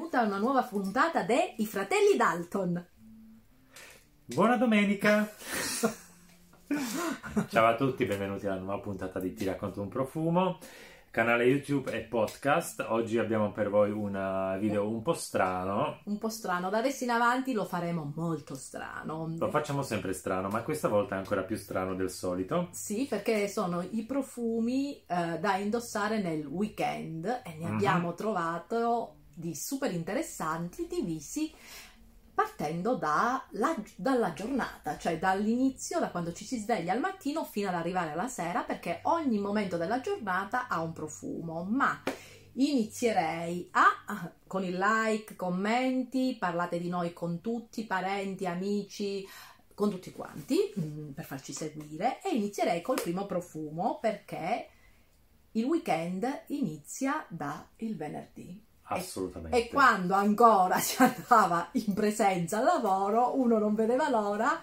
benvenuta a una nuova puntata de I Fratelli Dalton. Buona domenica! Ciao a tutti, benvenuti alla nuova puntata di Ti racconto un profumo, canale YouTube e podcast. Oggi abbiamo per voi un video un po' strano. Un po' strano, da adesso in avanti lo faremo molto strano. Lo facciamo sempre strano, ma questa volta è ancora più strano del solito. Sì, perché sono i profumi eh, da indossare nel weekend e ne abbiamo mm-hmm. trovato di super interessanti divisi partendo da la, dalla giornata, cioè dall'inizio, da quando ci si sveglia al mattino fino ad arrivare alla sera, perché ogni momento della giornata ha un profumo, ma inizierei a con il like, commenti, parlate di noi con tutti, parenti, amici, con tutti quanti mm, per farci seguire e inizierei col primo profumo perché il weekend inizia da il venerdì. Assolutamente. E, e quando ancora si andava in presenza al lavoro, uno non vedeva l'ora.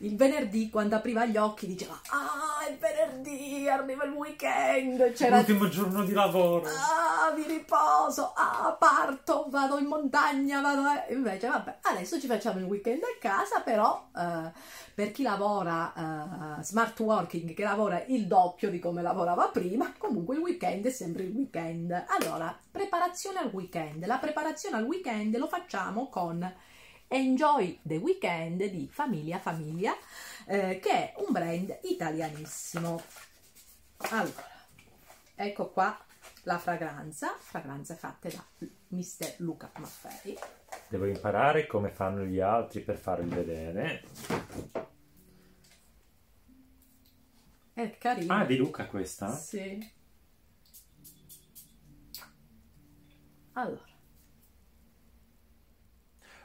Il venerdì, quando apriva gli occhi, diceva: Ah, è venerdì, arriva il weekend. C'era l'ultimo giorno di lavoro. Ah, mi riposo. Ah, parto, vado in montagna. Vado. Eh. Invece, vabbè, adesso ci facciamo il weekend a casa, però. Eh, per chi lavora uh, smart working, che lavora il doppio di come lavorava prima, comunque il weekend è sempre il weekend. Allora, preparazione al weekend. La preparazione al weekend lo facciamo con Enjoy the Weekend di Famiglia Famiglia, eh, che è un brand italianissimo. Allora, ecco qua la fragranza, fragranze fatte da Mr. Luca Maffei. Devo imparare come fanno gli altri per farvi vedere. È carina. Ah, di Luca questa? Sì. Allora.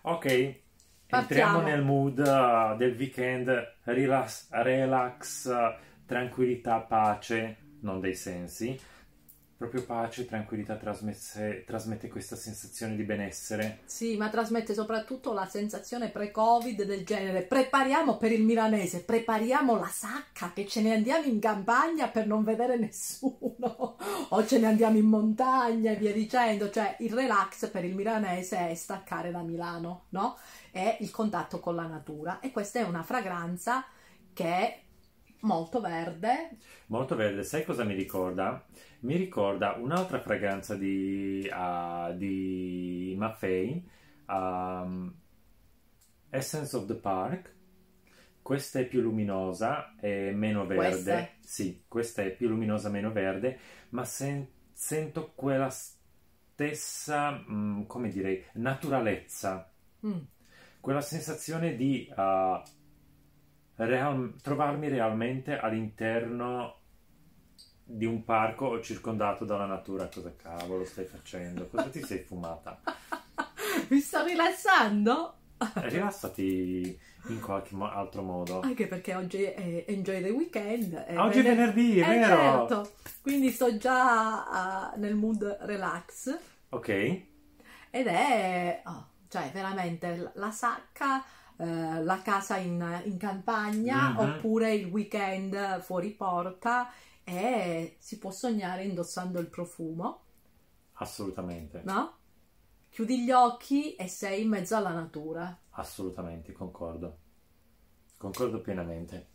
Ok, Partiamo. entriamo nel mood uh, del weekend, relax, relax uh, tranquillità, pace, non dei sensi proprio pace, tranquillità trasmette, questa sensazione di benessere. Sì, ma trasmette soprattutto la sensazione pre-Covid del genere. Prepariamo per il milanese, prepariamo la sacca che ce ne andiamo in campagna per non vedere nessuno o ce ne andiamo in montagna e via dicendo. Cioè, il relax per il milanese è staccare da Milano, no? È il contatto con la natura e questa è una fragranza che molto verde. Molto verde, sai cosa mi ricorda? Mi ricorda un'altra fragranza di, uh, di Maffei, um, Essence of the Park. Questa è più luminosa e meno verde. Queste? Sì, questa è più luminosa, meno verde, ma sen- sento quella stessa, mh, mm, come direi, naturalezza. Mm. Quella sensazione di uh, real- trovarmi realmente all'interno di un parco circondato dalla natura. Cosa cavolo stai facendo? Cosa ti sei fumata? Mi sto rilassando? Eh, rilassati in qualche mo- altro modo. Anche perché oggi è Enjoy the Weekend. È oggi vener- è venerdì, è, è vero? Certo. Quindi sto già uh, nel mood relax. Ok. Ed è, oh, cioè, veramente la sacca eh, la casa in, in campagna mm-hmm. oppure il weekend fuori porta e si può sognare indossando il profumo. Assolutamente. No? Chiudi gli occhi e sei in mezzo alla natura. Assolutamente, concordo. Concordo pienamente.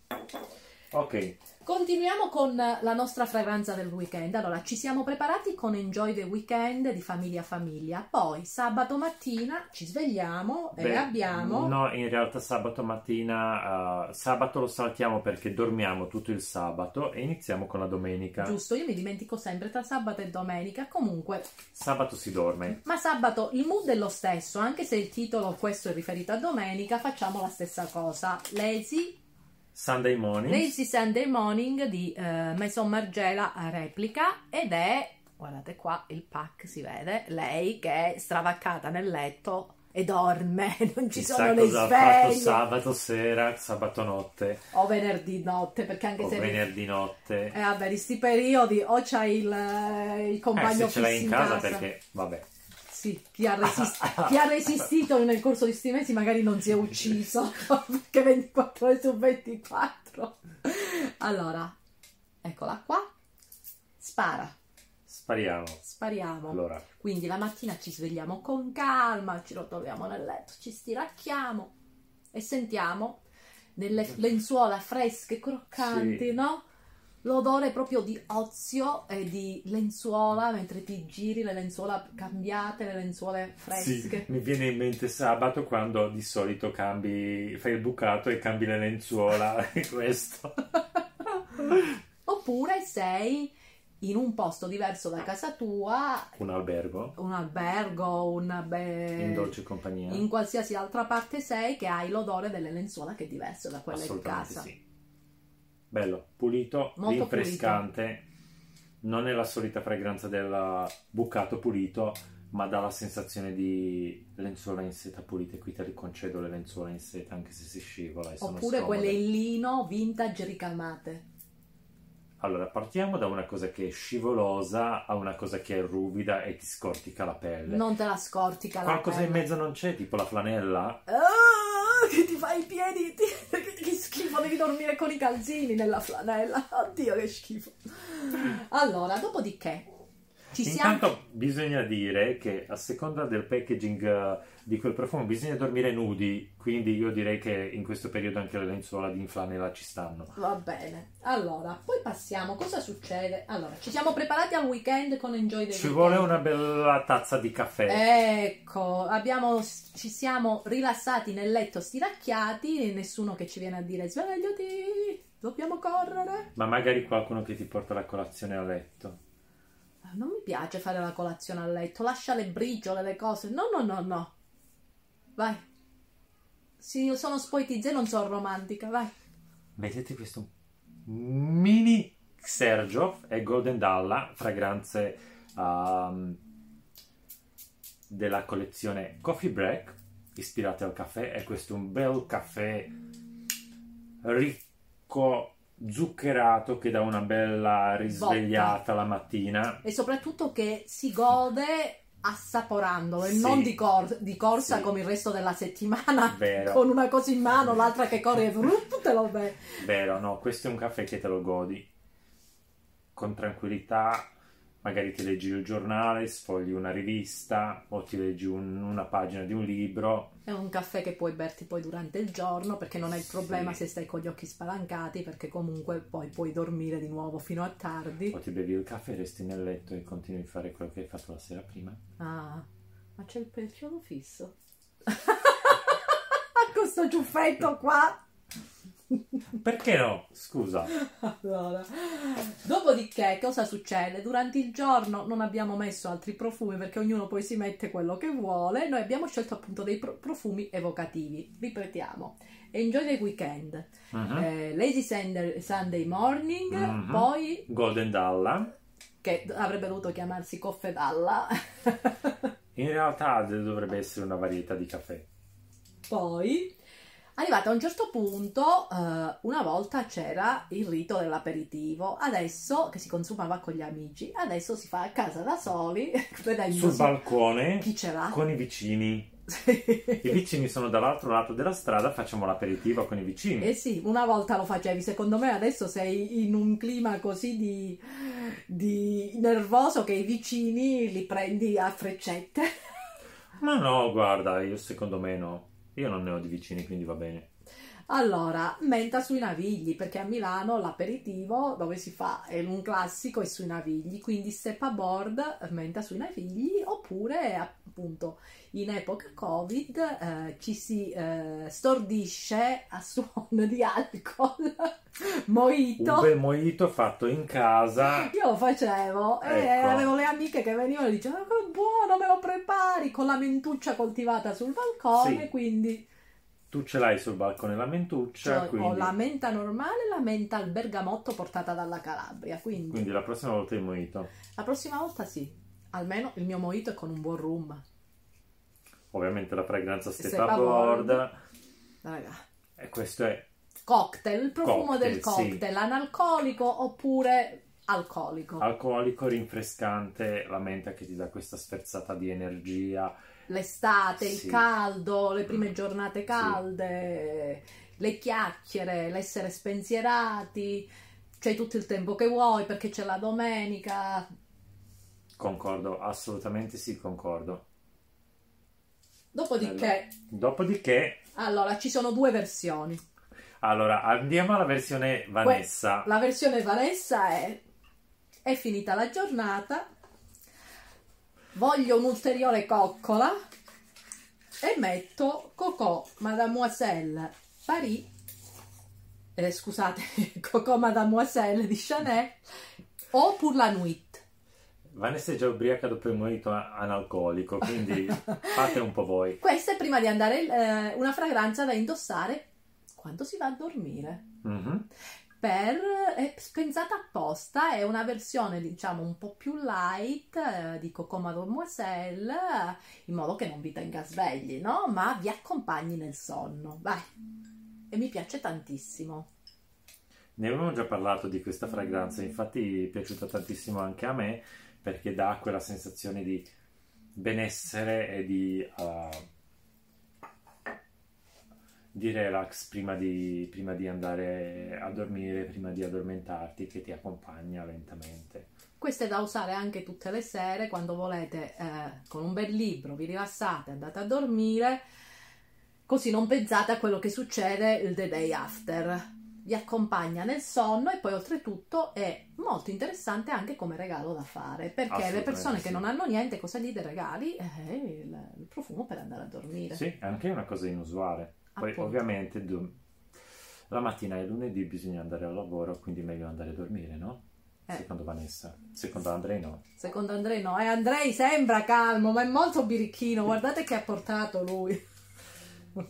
Ok. Continuiamo con la nostra fragranza del weekend. Allora, ci siamo preparati con Enjoy the Weekend di famiglia a famiglia. Poi sabato mattina ci svegliamo Beh, e abbiamo. No, in realtà sabato mattina, uh, sabato lo saltiamo perché dormiamo tutto il sabato e iniziamo con la domenica. Giusto, io mi dimentico sempre tra sabato e domenica. Comunque. Sabato si dorme. Ma sabato il mood è lo stesso, anche se il titolo questo è riferito a domenica, facciamo la stessa cosa. Lazy Sunday Morning. Lazy Sunday Morning di uh, Maison Margiela replica ed è, guardate qua, il pack si vede, lei che è stravaccata nel letto e dorme, non ci Chissà sono le cosa sveglie. ha fatto sabato sera, sabato notte. O venerdì notte, perché anche o se... venerdì notte. Eh vabbè, di sti periodi o c'hai il, il compagno eh, se ce l'hai in casa, casa perché, vabbè. Sì, chi ha, resist- chi ha, resistito nel corso di questi mesi magari non si è ucciso, perché 24 ore su 24. Allora, eccola qua. Spara. Spariamo. Spariamo. Allora. Quindi la mattina ci svegliamo con calma, ci rotoliamo nel letto, ci stiracchiamo e sentiamo nelle lenzuola fresche, croccanti, Sì. no? L'odore proprio di ozio e di lenzuola mentre ti giri le lenzuola cambiate, le lenzuole fresche. Sì, mi viene in mente sabato quando di solito cambi, fai il bucato e cambi le lenzuola e questo. Oppure sei in un posto diverso da casa tua, Un albergo un albergo, un be- in dolce compagnia. in qualsiasi altra parte sei che hai l'odore delle lenzuola che è diverso da quelle di casa. sì. Bello, pulito, Molto rinfrescante. Non è la solita fragranza del bucato pulito, ma dà la sensazione di lenzuola in seta pulite. Qui te li concedo le lenzuola in seta anche se si scivola. E Oppure quelle in lino vintage ricamate. Allora, partiamo da una cosa che è scivolosa a una cosa che è ruvida e ti scortica la pelle. Non te la scortica la Qualcosa in pelle. mezzo non c'è, tipo la flanella? Ah, che ti fai i piedi, ti- schifo, devi dormire con i calzini nella flanella. Oddio, che schifo. Allora, dopodiché ci siamo. Intanto bisogna dire che a seconda del packaging eh, di quel profumo bisogna dormire nudi, quindi io direi che in questo periodo anche le lenzuola di flanella ci stanno. Va bene. Allora, poi passiamo. Cosa succede? Allora, ci siamo preparati al weekend con Enjoy the Ci Weekend. vuole una bella tazza di caffè. Ecco, abbiamo, ci siamo rilassati nel letto stiracchiati e nessuno che ci viene a dire svegliati, dobbiamo correre. Ma magari qualcuno che ti porta la colazione a letto. Non mi piace fare la colazione a letto, lascia le briciole, le cose. No, no, no, no. Vai. Sì, sono spoetizia e non sono romantica, vai. Mettete questo mini Sergio e Golden Dalla, fragranze ehm, della collezione Coffee Break, ispirate al caffè. E questo è un bel caffè ricco, zuccherato, che dà una bella risvegliata la mattina. E soprattutto che si gode assaporandolo e Sì. non di, cor- di corsa Sì. come il resto della settimana. Vero. Con una cosa in mano, l'altra che corre e frup, te lo be. Vero, no, questo è un caffè che te lo godi con tranquillità. Magari ti leggi il giornale, sfogli una rivista o ti leggi un- una pagina di un libro. È un caffè che puoi berti poi durante il giorno perché non hai il Sì. problema se stai con gli occhi spalancati perché comunque poi puoi dormire di nuovo fino a tardi. O ti bevi il caffè, resti nel letto e continui a fare quello che hai fatto la sera prima. Ah, ma c'è il chiodo fisso. Questo ciuffetto qua. Perché no? Scusa. Allora, dopodiché cosa succede? Durante il giorno non abbiamo messo altri profumi perché ognuno poi si mette quello che vuole. Noi abbiamo scelto appunto dei pro- profumi evocativi. Ripetiamo: Enjoy the Weekend, Mhm. eh, Lazy Sunday, Sunday Morning, Mhm. poi Golden Dalla. che avrebbe dovuto chiamarsi Coffedalla, In realtà dovrebbe essere una varietà di caffè. poi. Arrivato a un certo punto, eh, una volta c'era il rito dell'aperitivo, adesso che si consumava con gli amici, adesso si fa a casa da soli, Sul balcone con i vicini. I vicini sono dall'altro lato della strada, facciamo l'aperitivo con i vicini. Eh sì, una volta lo facevi, secondo me adesso sei in un clima così di, di nervoso che i vicini li prendi a freccette. Ma no, guarda, io secondo me no. Io non ne ho di vicini, quindi va bene. Allora, menta sui navigli, perché a Milano l'aperitivo dove si fa è un classico è sui navigli, quindi step aboard, menta sui navigli, oppure appunto in epoca Covid eh, ci si eh, stordisce a suono di alcol, mojito. Un bel mojito fatto in casa. Io lo facevo e Ecco. avevo le amiche che venivano e dicevano che buono, me lo prepari con la mentuccia coltivata sul balcone, Sì. quindi Tu ce l'hai sul balcone la mentuccia, Cioè, quindi, ho la menta normale e la menta al bergamotto portata dalla Calabria. Quindi, quindi la prossima volta il mojito. la prossima volta sì. Almeno il mio mojito è con un buon rum. Ovviamente la fragranza aboard. aboard. Raga. E questo è Cocktail, il profumo Cocktail, del sì. cocktail, analcolico oppure alcolico. alcolico, rinfrescante, la menta che ti dà questa sferzata di energia. L'estate, il Sì. caldo, le prime giornate calde, le chiacchiere, l'essere spensierati. C'hai tutto il tempo che vuoi perché c'è la domenica. Concordo, assolutamente sì, concordo. Dopodiché, Dopodiché, allora, ci sono due versioni. allora, andiamo alla versione Vanessa. La versione Vanessa è è finita la giornata, voglio un'ulteriore coccola e metto Coco Mademoiselle Paris, eh, scusate, Coco Mademoiselle di Chanel o Pour la Nuit. Vanessa è già ubriaca dopo il monito analcolico, quindi fate un po' voi. Questa è prima di andare, eh, una fragranza da indossare quando si va a dormire. Mm-hmm. Per, è pensata apposta, è una versione diciamo un po' più light eh, di Coco Mademoiselle, in modo che non vi tenga svegli, no? Ma vi accompagni nel sonno. Vai! E mi piace tantissimo. Ne avevamo già parlato di questa fragranza, infatti è piaciuta tantissimo anche a me perché dà quella sensazione di benessere e di, uh, di relax prima di, prima di, andare a dormire, prima di addormentarti, che ti accompagna lentamente. Questo è da usare anche tutte le sere quando volete, eh, con un bel libro, vi rilassate, andate a dormire, così non pensate a quello che succede il the day after vi accompagna nel sonno e poi oltretutto è molto interessante anche come regalo da fare perché le persone sì. che non hanno niente cosa gli regali eh, il, il, profumo per andare a dormire sì è anche una cosa inusuale poi Appunto. ovviamente la mattina e lunedì bisogna andare al lavoro quindi è meglio andare a dormire no? Eh. Secondo Vanessa, secondo Andrei no. Secondo Andrei no, e Andrei sembra calmo, ma è molto birichino. Guardate che ha portato lui.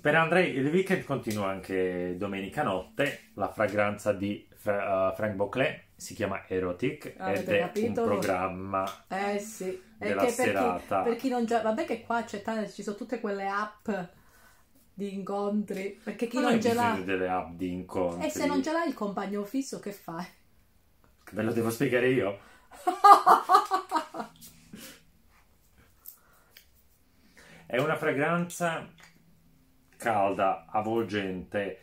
Per Andrei il weekend continua anche domenica notte, la fragranza di uh, Frank Boclet si chiama Erotic Avete ed è capito? un programma eh sì. della per serata. Per chi non già... Vabbè che qua c'è t- ci sono tutte quelle app di incontri, perché chi non, non ce l'ha... delle app di incontri. E se non ce l'ha il compagno fisso che fai? Ve lo devo spiegare io? è una fragranza calda, avvolgente,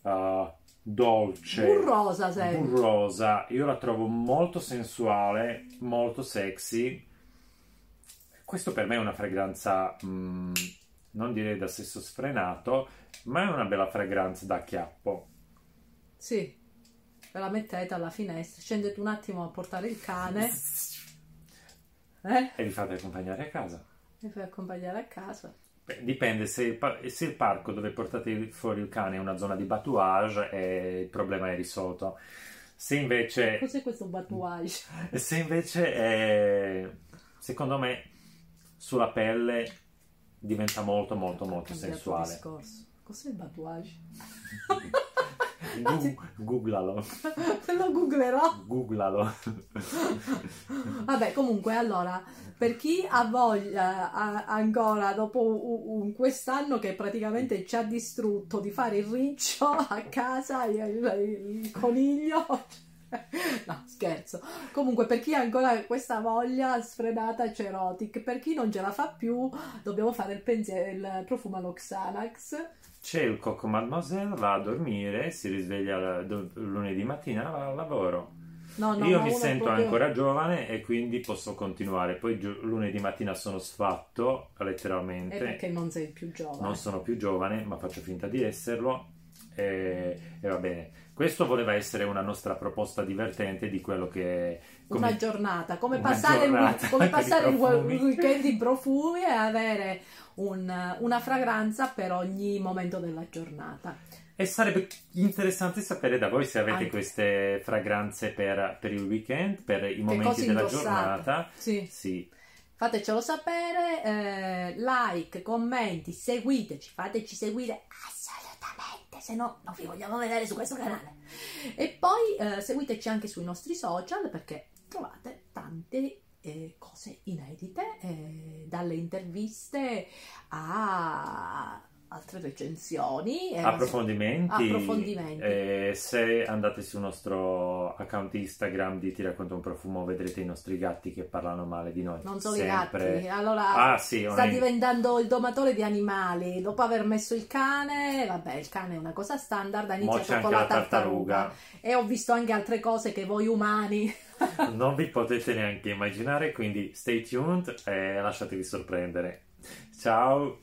uh, dolce, burrosa, sempre. burrosa. Io la trovo molto sensuale, molto sexy. Questo per me è una fragranza, mm, non direi da sesso sfrenato, ma è una bella fragranza da chiappo. Sì, ve la mettete alla finestra, scendete un attimo a portare il cane. Eh? E vi fate accompagnare a casa. Vi fate accompagnare a casa. Beh, dipende, se il, se il, parco dove portate fuori il cane è una zona di batouage eh, il problema è risolto. Se invece... Cos'è questo batouage? Se invece è, secondo me, sulla pelle diventa molto molto molto sensuale. Discorso. Cos'è il batouage? Gu- googlalo. Lo googlerò. Googlalo. Vabbè, comunque, allora, per chi ha voglia a, ancora, dopo un, un, quest'anno che praticamente ci ha distrutto, di fare il riccio a casa, il, il, il coniglio... No, scherzo. Comunque, per chi ha ancora questa voglia sfrenata c'è Erotic, per chi non ce la fa più, dobbiamo fare il, pensiero, il profumo Xanax c'è il Coco Mademoiselle, va a dormire, si risveglia lunedì mattina, va al lavoro. No, no, Io mi sento proprio... ancora giovane e quindi posso continuare. Poi gi- lunedì mattina sono sfatto, letteralmente. E perché non sei più giovane? Non sono più giovane, ma faccio finta di esserlo. E, e va bene. Questo voleva essere una nostra proposta divertente di quello che... Come, una giornata, come una passare, giornata il, come passare il weekend in profumi e avere un, una fragranza per ogni momento della giornata. E sarebbe interessante sapere da voi se avete Anche. queste fragranze per, per, il weekend, per i momenti della indossate. giornata. Sì. sì. Fatecelo sapere, eh, like, commenti, seguiteci, fateci seguire assolutamente, se no non vi vogliamo vedere su questo canale. E poi eh, seguiteci anche sui nostri social perché trovate tante eh, cose inedite, eh, dalle interviste a altre recensioni, eh, approfondimenti. approfondimenti. Eh, se andate sul nostro account Instagram di Ti racconto un profumo, vedrete i nostri gatti che parlano male di noi. Non solo Sempre. i gatti, allora ah, sì, sta diventando il domatore di animali. Dopo aver messo il cane, vabbè, il cane è una cosa standard, ha iniziato con la tartaruga. tartaruga. E ho visto anche altre cose che voi umani non vi potete neanche immaginare, quindi stay tuned e lasciatevi sorprendere. Ciao!